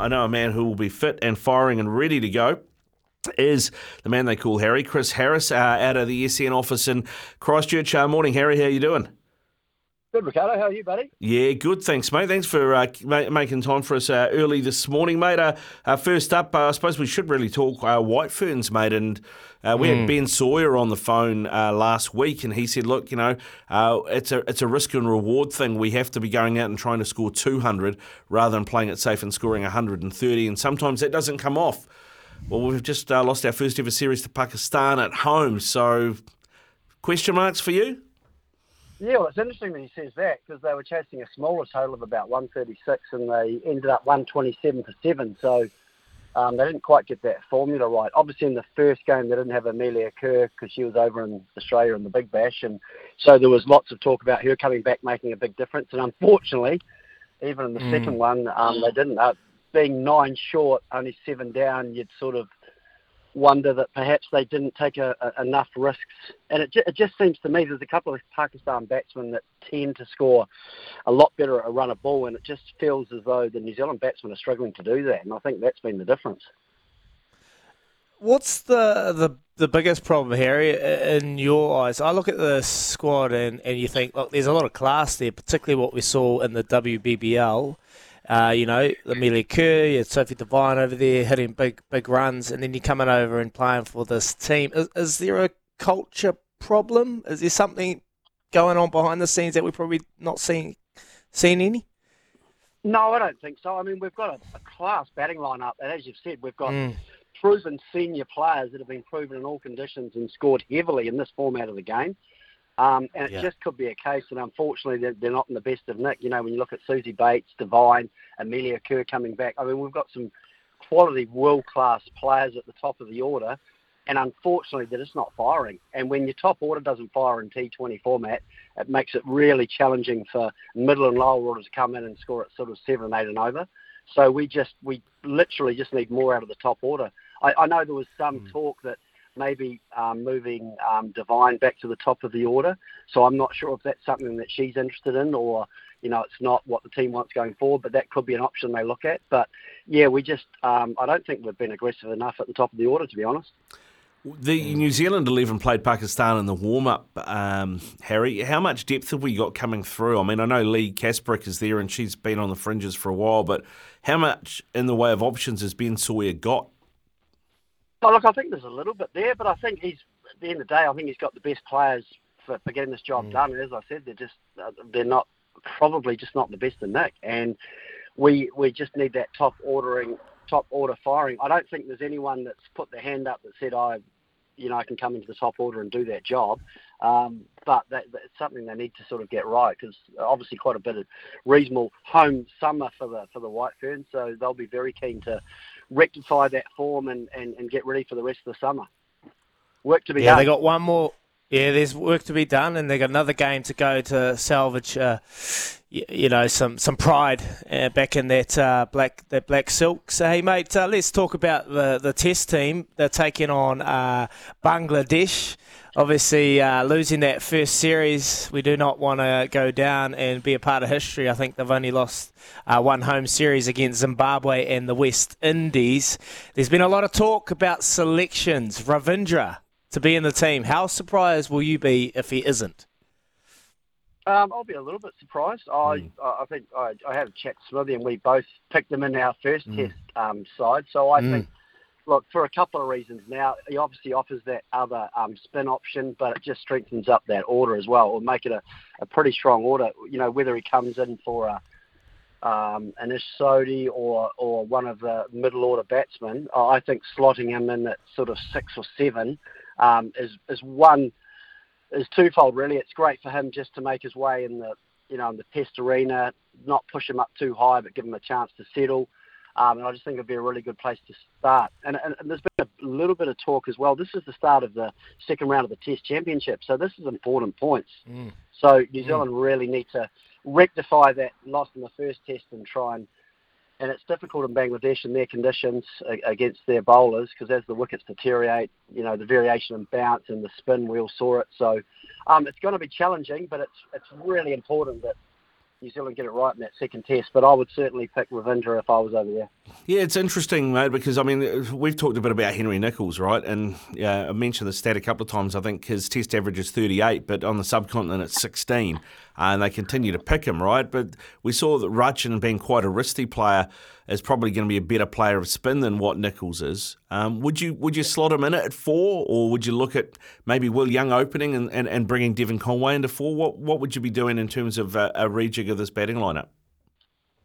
I know a man who will be fit and firing and ready to go is the man they call Harry, Chris Harris, uh, out of the SEN office in Christchurch. Uh, morning, Harry. How are you doing? Good, Ricardo. How are you, buddy? Yeah, good. Thanks, mate. Thanks for uh, ma- making time for us uh, early this morning, mate. Uh, uh first up, uh, I suppose we should really talk uh, White Ferns, mate. And we had hmm. Ben Sawyer on the phone last week, and he said, "Look, you know, it's a it's a risk and reward thing. We have to be going out and trying to score 200 rather than playing it safe and scoring 130. And sometimes that doesn't come off. Well, we've just lost our first ever series to Pakistan at home. So, question marks for you." Yeah, well, it's interesting that he says that because they were chasing a smaller total of about 136 and they ended up 127 for seven. So um, they didn't quite get that formula right. Obviously, in the first game, they didn't have Amelia Kerr because she was over in Australia in the Big Bash. And so there was lots of talk about her coming back making a big difference. And unfortunately, even in the mm. second one, um, they didn't. Uh, being nine short, only seven down, you'd sort of wonder that perhaps they didn't take a, a, enough risks. And it, ju- it just seems to me there's a couple of Pakistan batsmen that tend to score a lot better at a run of ball, and it just feels as though the New Zealand batsmen are struggling to do that. And I think that's been the difference. What's the the the biggest problem, Harry, in your eyes? I look at the squad and, and you think, look, there's a lot of class there, particularly what we saw in the WBBL. Uh, you know, Amelia Kerr, you had Sophie Devine over there hitting big big runs, and then you're coming over and playing for this team. Is, is there a culture problem? Is there something going on behind the scenes that we're probably not seeing seeing any? No, I don't think so. I mean, we've got a, a class batting lineup, and as you've said, we've got mm. proven senior players that have been proven in all conditions and scored heavily in this format of the game. Um, and it yeah. just could be a case that unfortunately they're, they're, not in the best of nick. You know, when you look at Suzie Bates, Devine, Amelia Kerr coming back, I mean, we've got some quality world class players at the top of the order, and unfortunately they're just not firing. And when your top order doesn't fire in T20 format, it makes it really challenging for middle and lower orders to come in and score at sort of seven, eight, and over. So we just we literally just need more out of the top order. I, I know there was some mm. talk that maybe um, moving um, Devine back to the top of the order. So I'm not sure if that's something that she's interested in or, you know, it's not what the team wants going forward, but that could be an option they look at. But yeah, we just, um, I don't think we've been aggressive enough at the top of the order, to be honest. The New Zealand 11 played Pakistan in the warm up, um, Harry. How much depth have we got coming through? I mean, I know Leigh Kasperek is there and she's been on the fringes for a while, but how much in the way of options has Ben Sawyer got Oh, look, I think there's a little bit there, but I think he's at the end of the day, I think he's got the best players for, for getting this job mm. done. And as I said, they're just uh, they're not probably just not the best in Nick, and we we just need that top ordering, top order firing. I don't think there's anyone that's put their hand up that said I, you know, I can come into the top order and do that job. Um, but that, that's something they need to sort of get right because obviously quite a bit of reasonable home summer for the for the White Ferns, so they'll be very keen to rectify that form and, and, and get ready for the rest of the summer. Work to be yeah, done. they got one more. Yeah, there's work to be done, and they've got another game to go to salvage. Uh, you, you, know, some some pride uh, back in that uh, black that black silk. So, hey, mate, uh, let's talk about the the test team. They're taking on uh, Bangladesh obviously uh, losing that first series, we do not want to go down and be a part of history. I think they've only lost one home series against Zimbabwe and the West Indies. There's been a lot of talk about selections. Ravindra to be in the team. How surprised will you be if he isn't? Um, I'll be a little bit surprised. I mm. I think I, I had a chat to Smithy and we both picked him in our first mm. test um, side. So I mm. think Look, for a couple of reasons. Now, he obviously offers that other um, spin option, but it just strengthens up that order as well. It'll make it a, a pretty strong order. You know, whether he comes in for a um, an Ish Sodhi or or one of the middle order batsmen, I think slotting him in at sort of six or seven um, is is one is twofold really. It's great for him just to make his way in the you know in the test arena, not push him up too high, but give him a chance to settle. Um, and I just think it'd be a really good place to start. And, and, and, there's been a little bit of talk as well. This is the start of the second round of the Test Championship, so this is important points. Mm. So New mm. Zealand mm. really need to rectify that loss in the first Test and try and. And it's difficult in Bangladesh in their conditions against their bowlers because as the wickets deteriorate, you know the variation in bounce and the spin, we all saw it. So um, it's going to be challenging, but it's it's really important that New Zealand get it right in that second test, but I would certainly pick Ravindra if I was over there. Yeah, it's interesting, mate, because I mean, we've talked a bit about Henry Nicholls, right? And I mentioned the stat a couple of times. I think his test average is 38, but on the subcontinent it's 16, and they continue to pick him, right? But we saw that Rachin, being quite a risky player, is probably going to be a better player of spin than what Nicholls is. Um, would you would you slot him in at four, or would you look at maybe Will Young opening and, and, and bringing Devon Conway into four? What what would you be doing in terms of a, a rejig of this batting lineup?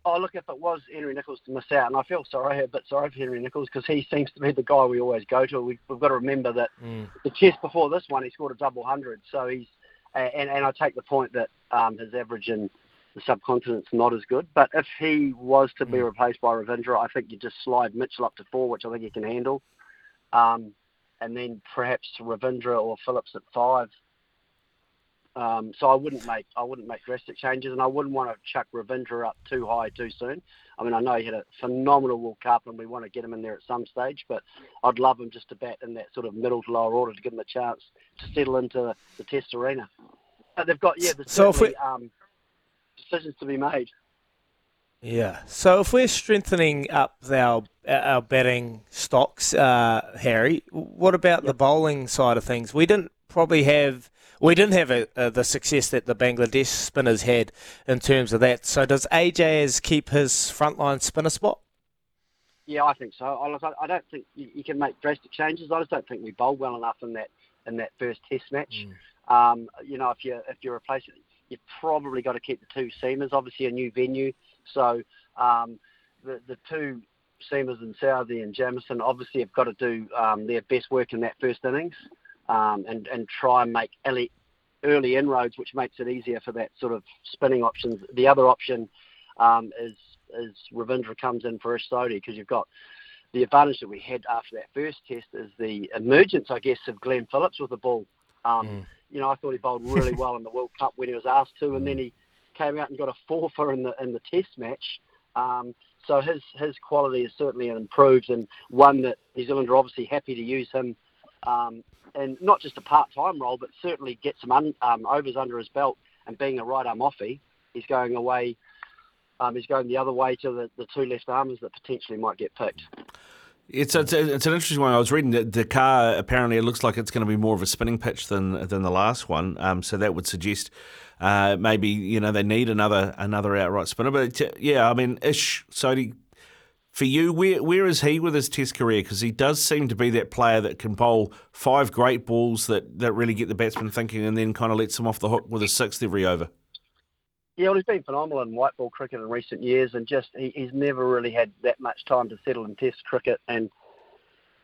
Oh, look, if it was Henry Nicholls to miss out, and I feel sorry, a bit sorry for Henry Nicholls because he seems to be the guy we always go to. We've, we've got to remember that mm. the test before this one, he scored a double hundred. So he's, and, and I take the point that um, his average in the subcontinent's not as good. But if he was to be mm. replaced by Ravindra, I think you just slide Mitchell up to four, which I think he can handle. Um, and then perhaps Ravindra or Phillips at five. Um, so I wouldn't make I wouldn't make drastic changes, and I wouldn't want to chuck Ravindra up too high too soon. I mean, I know he had a phenomenal World Cup, and we want to get him in there at some stage. But I'd love him just to bat in that sort of middle to lower order to give him a chance to settle into the Test arena. But they've got yeah, there's so if we, um, decisions to be made. Yeah. So if we're strengthening up our our betting stocks, uh, Harry, what about yep. the bowling side of things? We didn't probably have we didn't have a, a, the success that the Bangladesh spinners had in terms of that. So does Ajaz keep his frontline spinner spot? Yeah, I think so. I, I don't think you, you, can make drastic changes. I just don't think we bowled well enough in that in that first Test match. Mm. Um, you know, if you if you replace it, you've probably got to keep the two seamers. Obviously, a new venue, so um, the the two seamers in Southey and Jamieson obviously have got to do um, their best work in that first innings um, and and try and make early, early inroads, which makes it easier for that sort of spinning options. The other option um, is is Ravindra comes in for Sodhi because you've got the advantage that we had after that first test is the emergence, I guess, of Glenn Phillips with the ball. Um, mm. You know, I thought he bowled really well in the World Cup when he was asked to, and then he came out and got a four for in the in the Test match. Um, so his his quality is certainly improved, and one that New Zealand are obviously happy to use him um, and not just a part-time role, but certainly get some un, um, overs under his belt. And being a right arm offie, he's going away. Um, he's going the other way to the, the two left armers that potentially might get picked. It's, it's, it's an interesting one. I was reading that the car apparently it looks like it's going to be more of a spinning pitch than than the last one. Um, so that would suggest uh, maybe you know they need another another outright spinner. But yeah, I mean Ish Sodhi for you, where where is he with his Test career? Because he does seem to be that player that can bowl five great balls that, that really get the batsman thinking, and then kind of lets them off the hook with a sixth every over. Yeah, well, he's been phenomenal in white ball cricket in recent years, and just he, he's never really had that much time to settle in Test cricket, and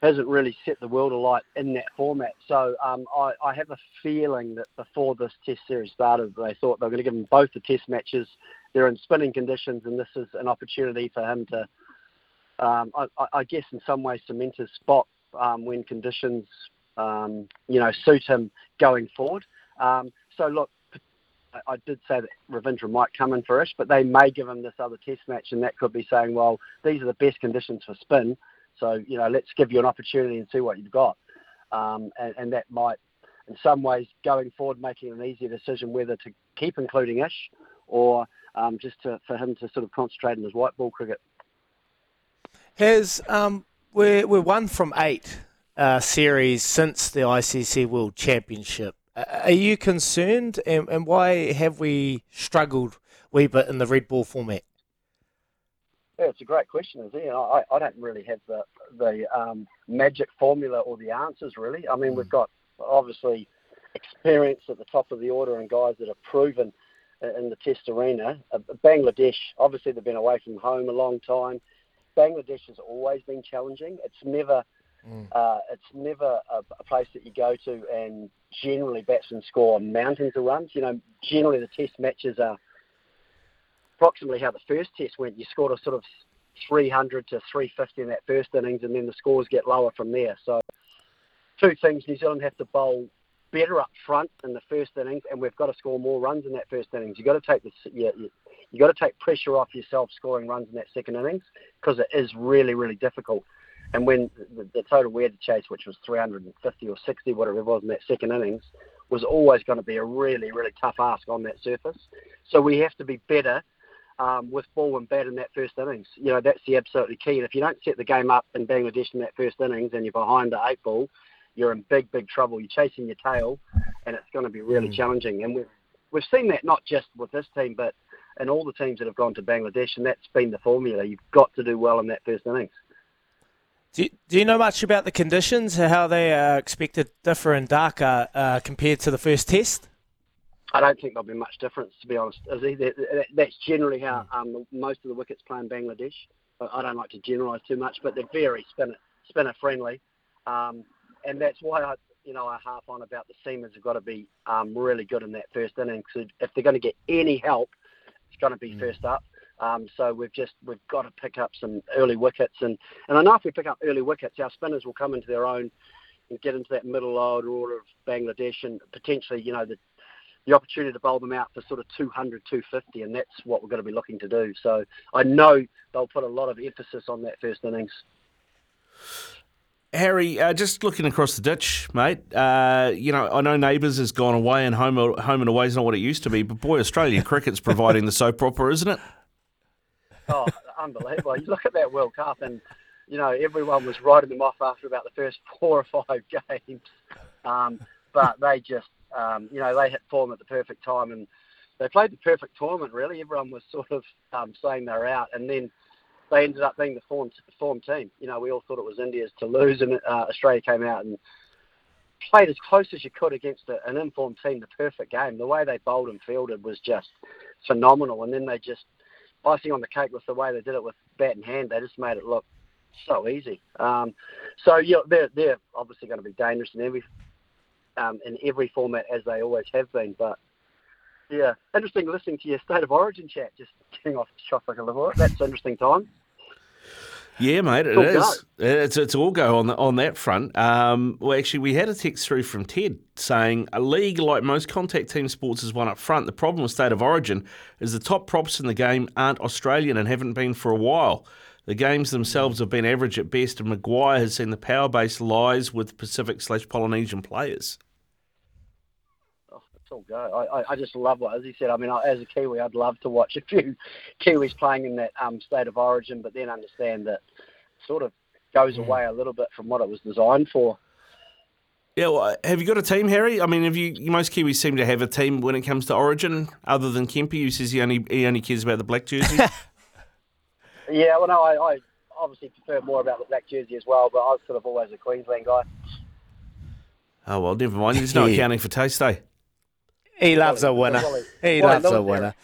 hasn't really set the world alight in that format. So um, I, I have a feeling that before this Test series started, they thought they were going to give him both the Test matches. They're in spinning conditions, and this is an opportunity for him to um, I, I, guess in some ways cement his spot um, when conditions, um, you know, suit him going forward. Um, so look, I did say that Ravindra might come in for Ish, but they may give him this other test match, and that could be saying, well, these are the best conditions for spin, so you know, let's give you an opportunity and see what you've got, um, and, and that might, in some ways, going forward, making an easier decision whether to keep including Ish or um, just to, for him to sort of concentrate on his white ball cricket has um, we're we're one from eight uh, series since the ICC World Championship. Uh, are you concerned, and, and why have we struggled wee bit in the red ball format? Yeah, it's a great question, is it? I, I don't really have the the um, magic formula or the answers really. I mean, mm. we've got obviously experience at the top of the order and guys that have proven in the Test arena. Uh, Bangladesh, obviously, they've been away from home a long time. Bangladesh has always been challenging. It's never mm. uh, it's never a, a, place that you go to and generally batsmen score mountains of runs. You know, generally the Test matches are approximately how the first Test went. You scored a sort of 300 to 350 in that first innings, and then the scores get lower from there. So, two things: New Zealand have to bowl better up front in the first innings, and we've got to score more runs in that first innings. You've got to take the you, you got to take pressure off yourself scoring runs in that second innings because it is really really difficult. And when the, the total we had to chase, which was 350 or 60, whatever it was in that second innings, was always going to be a really, really tough ask on that surface. So we have to be better um, with ball and bat in that first innings. You know, that's the absolutely key. And if you don't set the game up in Bangladesh in that first innings and you're behind the eight ball, you're in big, big trouble. You're chasing your tail, and it's going to be really mm. challenging. And we've, we've seen that not just with this team, but in all the teams that have gone to Bangladesh, and that's been the formula. You've got to do well in that first innings. Do you, do you know much about the conditions, how they are expected to differ in Dhaka uh, compared to the first test? I don't think there'll be much difference, to be honest. That's generally how hmm. um, most of the wickets play in Bangladesh. I don't like to generalise too much, but they're very spinner, spinner friendly, um, and that's why I, you know, I harp on about the seamers have got to be um, really good in that first inning. So if they're going to get any help, it's going to be mm. first up. Um, so we've just we've got to pick up some early wickets, and and I know if we pick up early wickets, our spinners will come into their own and get into that middle order order of Bangladesh, and potentially, you know, the the opportunity to bowl them out for sort of 200, 250, and that's what we're going to be looking to do. So I know they'll put a lot of emphasis on that first innings. Harry, uh, just looking across the ditch, mate. Uh, you know, I know Neighbours has gone away, and home home and away is not what it used to be. But boy, Australian cricket's providing the soap opera, isn't it? Oh, unbelievable! You look at that World Cup, and you know everyone was writing them off after about the first four or five games, um, but they just um, you know, they hit form at the perfect time and they played the perfect tournament, really. Everyone was sort of um, saying they're out. And then they ended up being the form, form team. You know, we all thought it was India's to lose, and uh, Australia came out and played as close as you could against a, an informed team, the perfect game. The way they bowled and fielded was just phenomenal. And then they just, icing on the cake was the way they did it with bat and hand. They just made it look so easy. Um, so, yeah, they're, they're obviously going to be dangerous in every um, in every format as they always have been. But yeah, interesting listening to your state of origin chat. Just getting off the shop like a little. That's interesting time. Yeah, mate, it is. It's, it's all go on the, on that front. Um, well, actually, we had a text through from Ted saying a league like most contact team sports is one up front. The problem with state of origin is the top props in the game aren't Australian and haven't been for a while. The games themselves have been average at best, and Maguire has seen the power base lies with Pacific slash Polynesian players all go. I, I just love what, as he said. I mean, as a Kiwi, I'd love to watch a few Kiwis playing in that um, state of origin, but then understand that sort of goes mm. away a little bit from what it was designed for. Yeah, well, have you got a team, Harry? I mean, have you? Most Kiwis seem to have a team when it comes to Origin, other than Kempe, who says he only he only cares about the black jersey. yeah, well, no, I, I obviously prefer more about the black jersey as well, but I was sort of always a Queensland guy. Oh well, never mind. There's no accounting for taste, eh? He loves a winner. He loves a winner.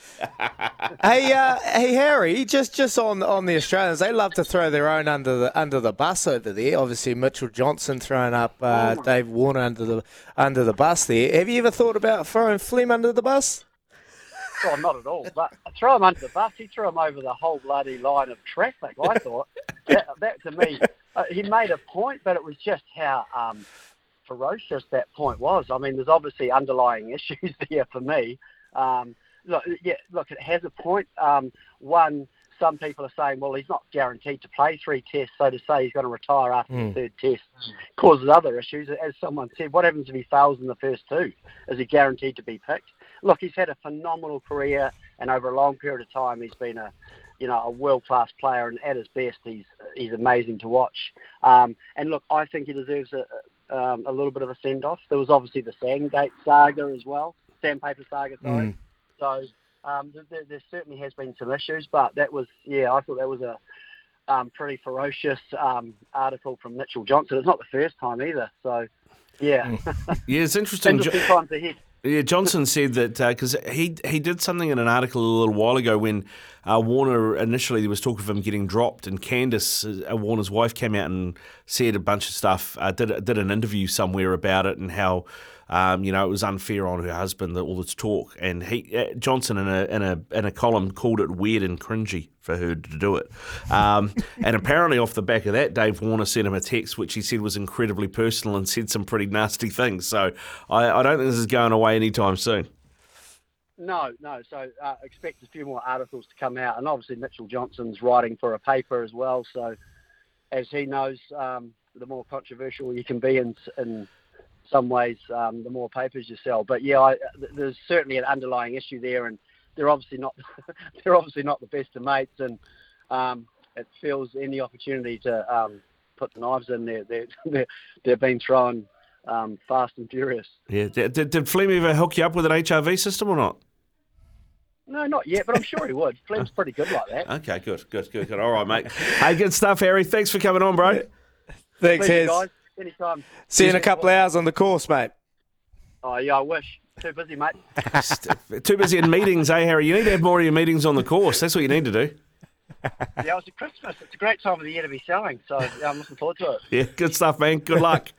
hey, uh, hey, Harry. Just, just on, on the Australians, they love to throw their own under the under the bus over there. Obviously, Mitchell Johnson throwing up uh, oh Dave Warner under the under the bus there. Have you ever thought about throwing Flem under the bus? Oh, not at all. But throw him under the bus. He threw him over the whole bloody line of traffic. I thought that, that to me, uh, he made a point, but it was just how. Um, ferocious that point was. I mean, there's obviously underlying issues there for me. Um, look, yeah, look, it has a point. Um, one, some people are saying, well, he's not guaranteed to play three tests, so to say he's going to retire after mm. the hmm. third test causes other issues. As someone said, what happens if he fails in the first two? Is he guaranteed to be picked? Look, he's had a phenomenal career, and over a long period of time, he's been a you know, a world-class player, and at his best, he's he's amazing to watch. Um, and look, I think he deserves a, um, a little bit of a send off. There was obviously the Sandgate saga as well, Sandpaper saga, sorry. Mm. So um, there, there, certainly has been some issues, but that was, yeah, I thought that was a um, pretty ferocious um, article from Mitchell Johnson. It's not the first time either, so yeah. Mm. yeah, it's interesting. interesting times ahead. Yeah, Johnson said that because uh, he he did something in an article a little while ago when uh, Warner initially there was talk of him getting dropped, and Candice, uh, Warner's wife, came out and said a bunch of stuff. Uh, did did an interview somewhere about it and how um, you know, it was unfair on her husband, that all this talk, and he uh, Johnson in a in a in a column called it weird and cringy for her to do it. Um, and apparently, off the back of that, Dave Warner sent him a text which he said was incredibly personal and said some pretty nasty things. So I, I don't think this is going away anytime soon. No, no. So uh, expect a few more articles to come out, and obviously Mitchell Johnson's writing for a paper as well. So as he knows, um, the more controversial you can be in, in some ways, um, the more papers you sell. But yeah, I, there's certainly an underlying issue there, and they're obviously not they're obviously not the best of mates, and um, it feels any opportunity to um, put the knives in there, they're, they're, they're being thrown um, fast and furious. Yeah. Did, did, did Flem ever hook you up with an HRV system or not? No, not yet, but I'm sure he would. Flem's pretty good like that. Okay, good, good, good, good. All right, mate. hey, good stuff, Harry. Thanks for coming on, bro. Thanks, Pleasure, Hez. guys. Anytime. See you in a couple of hours on the course, mate. Oh, yeah, I wish. Too busy, mate. Too busy in meetings, eh, Harry? You need to have more of your meetings on the course. That's what you need to do. Yeah, it's a Christmas. It's a great time of the year to be selling, so yeah, I'm looking forward to it. Yeah, good stuff, man. Good luck.